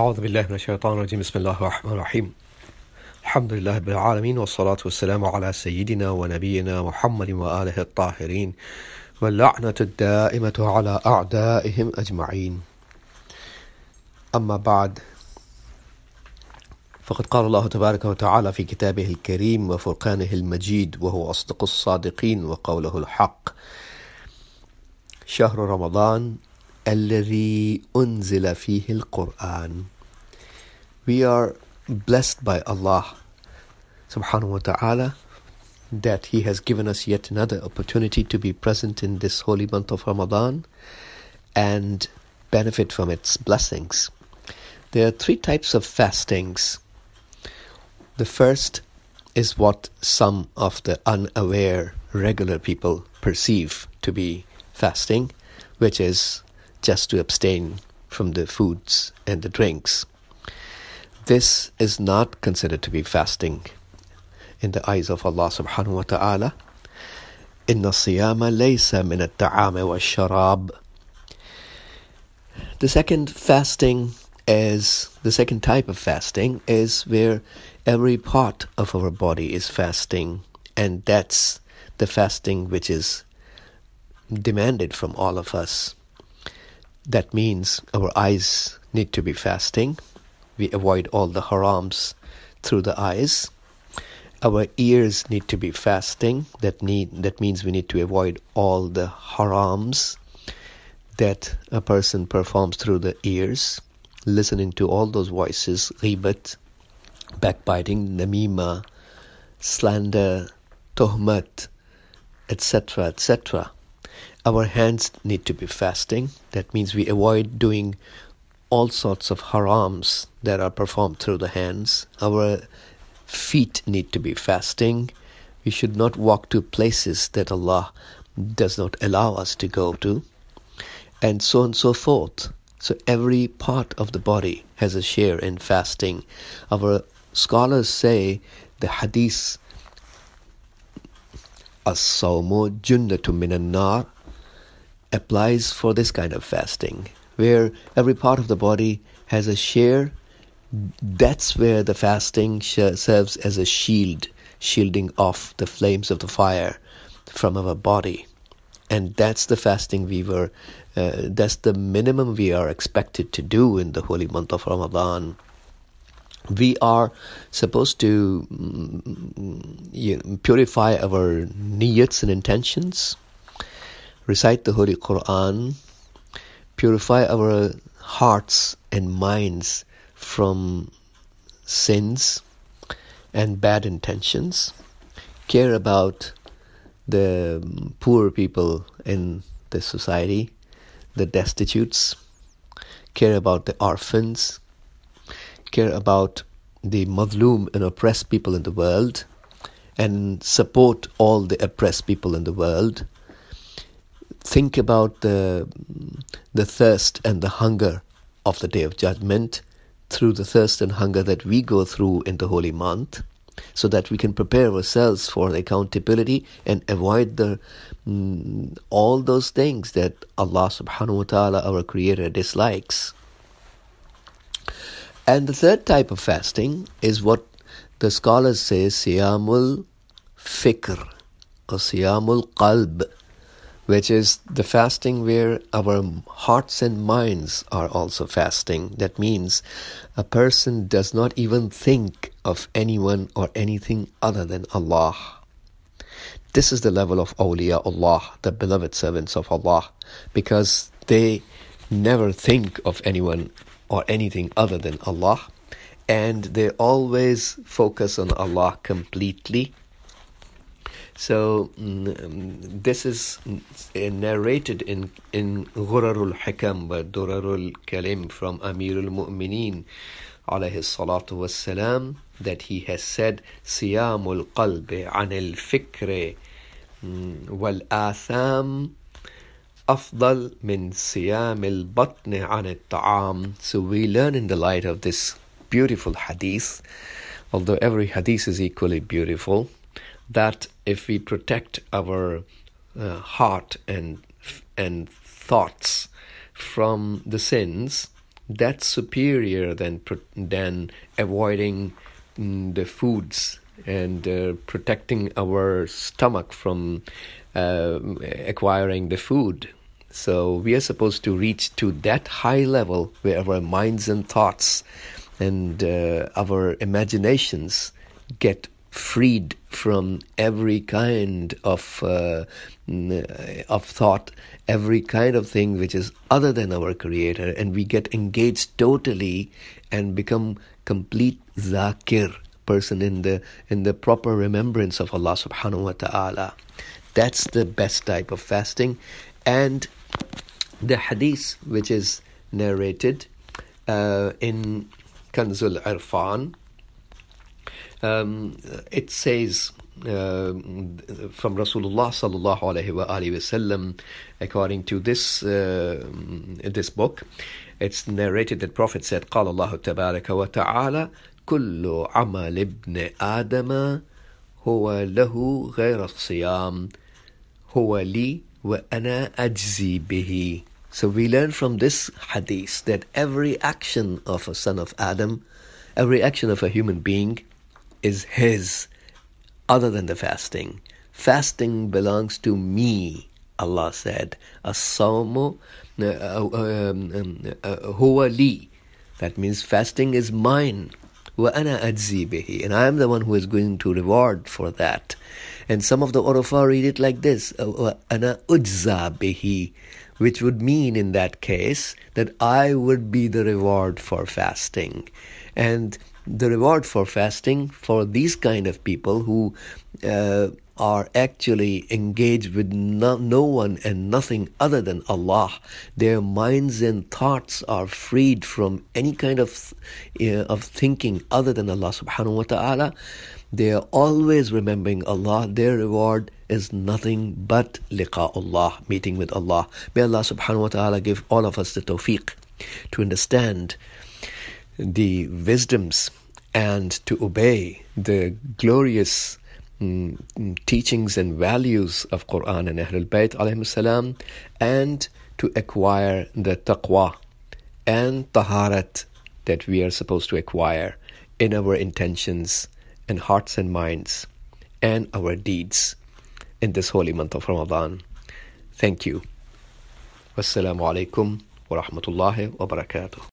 أعوذ بالله من الشيطان الرجيم. بسم الله الرحمن الرحيم. الحمد لله رب العالمين والصلاة والسلام على سيدنا ونبينا محمد وآله الطاهرين واللعنة الدائمة على أعدائهم أجمعين. أما بعد فقد قال الله تبارك وتعالى في كتابه الكريم وفرقانه المجيد وهو أصدق الصادقين وقوله الحق. شهر رمضان الذي أنزل فيه القرآن We are blessed by Allah subhanahu wa ta'ala that He has given us yet another opportunity to be present in this holy month of Ramadan and benefit from its blessings. There are three types of fastings. The first is what some of the unaware regular people perceive to be fasting, which is just to abstain from the foods and the drinks. This is not considered to be fasting in the eyes of Allah subhanahu wa ta'ala. Inna siyama laysa min wa sharab. The second fasting is the second type of fasting is where every part of our body is fasting and that's the fasting which is demanded from all of us that means our eyes need to be fasting. We avoid all the harams through the eyes. Our ears need to be fasting. That need that means we need to avoid all the harams that a person performs through the ears, listening to all those voices, ghibat, backbiting, namima, slander, tohmat, etc., etc. Our hands need to be fasting. That means we avoid doing all sorts of harams that are performed through the hands. Our feet need to be fasting. We should not walk to places that Allah does not allow us to go to, and so on and so forth. So every part of the body has a share in fasting. Our scholars say the hadith as-sawmu junnatu minan nar applies for this kind of fasting, where every part of the body has a share. That's where the fasting serves as a shield, shielding off the flames of the fire from our body. And that's the fasting we were, uh, that's the minimum we are expected to do in the holy month of Ramadan. We are supposed to mm, mm, mm, you know, purify our niyats and intentions recite the Holy Quran, purify our hearts and minds from sins and bad intentions, care about the poor people in the society, the destitutes, care about the orphans, care about the madloom and oppressed people in the world, and support all the oppressed people in the world think about the the thirst and the hunger of the day of judgment through the thirst and hunger that we go through in the holy month so that we can prepare ourselves for the accountability and avoid the mm, all those things that Allah subhanahu wa ta'ala our creator dislikes. And the third type of fasting is what the scholars say siyamul fikr or siyamul qalb which is the fasting where our hearts and minds are also fasting. That means a person does not even think of anyone or anything other than Allah. This is the level of awliya Allah, the beloved servants of Allah, because they never think of anyone or anything other than Allah, and they always focus on Allah completely so um, this is narrated in in Ghurarul Hikam by Durarul Kalim from Amirul Mu'mineen alayhi salatu wassalam that he has said Siyamul qalbi anil fikri wal atham أفضل من صيام البطن عن الطعام So we learn in the light of this beautiful hadith, although every hadith is equally beautiful, that if we protect our uh, heart and and thoughts from the sins, that's superior than than avoiding mm, the foods and uh, protecting our stomach from uh, acquiring the food. So we are supposed to reach to that high level where our minds and thoughts and uh, our imaginations get freed from every kind of uh, of thought, every kind of thing which is other than our Creator, and we get engaged totally and become complete zakir person in the in the proper remembrance of Allah Subhanahu wa Taala. That's the best type of fasting, and the hadith which is narrated uh, in Kanzul Irfan um, it says uh, from Rasulullah sallallahu alaihi wasallam, according to this uh, this book, it's narrated that Prophet said, "Qala Allahu tabaraka wa taala, kullu amal ibn Adam huwa lahu ghair siyam huwa li wa ana ajzi bihi." So we learn from this hadith that every action of a son of Adam, every action of a human being is His other than the fasting. Fasting belongs to me, Allah said. As-sawmu uh, uh, um, um, uh, huwa li. That means fasting is mine. وَأَنَا أَجْزِي بِهِ And I am the one who is going to reward for that. And some of the Urufa read it like this, وَأَنَا أُجْزَى بِهِ Which would mean in that case that I would be the reward for fasting. And the reward for fasting for these kind of people who uh, are actually engaged with no, no, one and nothing other than Allah. Their minds and thoughts are freed from any kind of uh, of thinking other than Allah subhanahu wa ta'ala. They are always remembering Allah. Their reward is nothing but liqa Allah, meeting with Allah. May Allah subhanahu wa ta'ala give all of us the tawfiq to understand the wisdoms and to obey the glorious mm, teachings and values of Quran and Ahlul Bayt salam, and to acquire the taqwa and taharat that we are supposed to acquire in our intentions and hearts and minds and our deeds in this holy month of Ramadan. Thank you. Wassalamu alaikum wa rahmatullahi wa barakatuh.